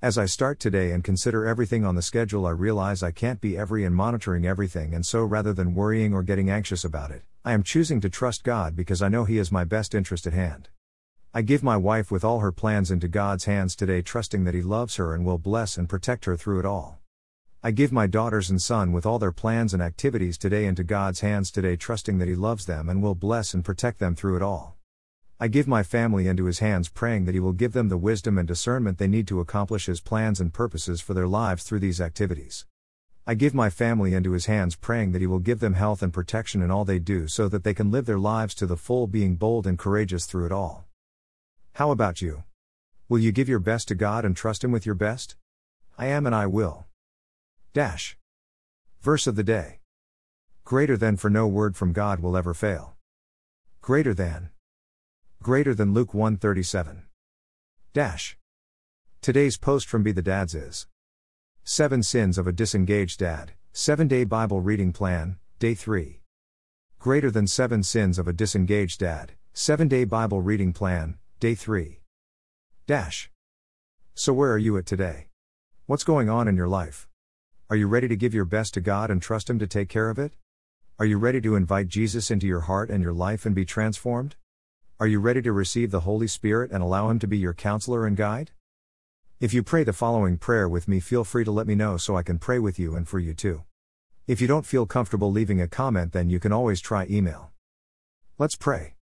As I start today and consider everything on the schedule, I realize I can't be every and monitoring everything, and so rather than worrying or getting anxious about it, I am choosing to trust God because I know He is my best interest at hand. I give my wife with all her plans into God's hands today, trusting that He loves her and will bless and protect her through it all. I give my daughters and son with all their plans and activities today into God's hands today, trusting that He loves them and will bless and protect them through it all. I give my family into His hands, praying that He will give them the wisdom and discernment they need to accomplish His plans and purposes for their lives through these activities. I give my family into His hands, praying that He will give them health and protection in all they do so that they can live their lives to the full, being bold and courageous through it all. How about you? Will you give your best to God and trust Him with your best? I am and I will. Dash. Verse of the day. Greater than for no word from God will ever fail. Greater than. Greater than Luke 137. Dash. Today's post from Be the Dads is 7 Sins of a Disengaged Dad, 7 Day Bible Reading Plan, Day 3. Greater than 7 Sins of a Disengaged Dad, 7 Day Bible Reading Plan, Day 3. Dash. So, where are you at today? What's going on in your life? Are you ready to give your best to God and trust Him to take care of it? Are you ready to invite Jesus into your heart and your life and be transformed? Are you ready to receive the Holy Spirit and allow Him to be your counselor and guide? If you pray the following prayer with me, feel free to let me know so I can pray with you and for you too. If you don't feel comfortable leaving a comment, then you can always try email. Let's pray.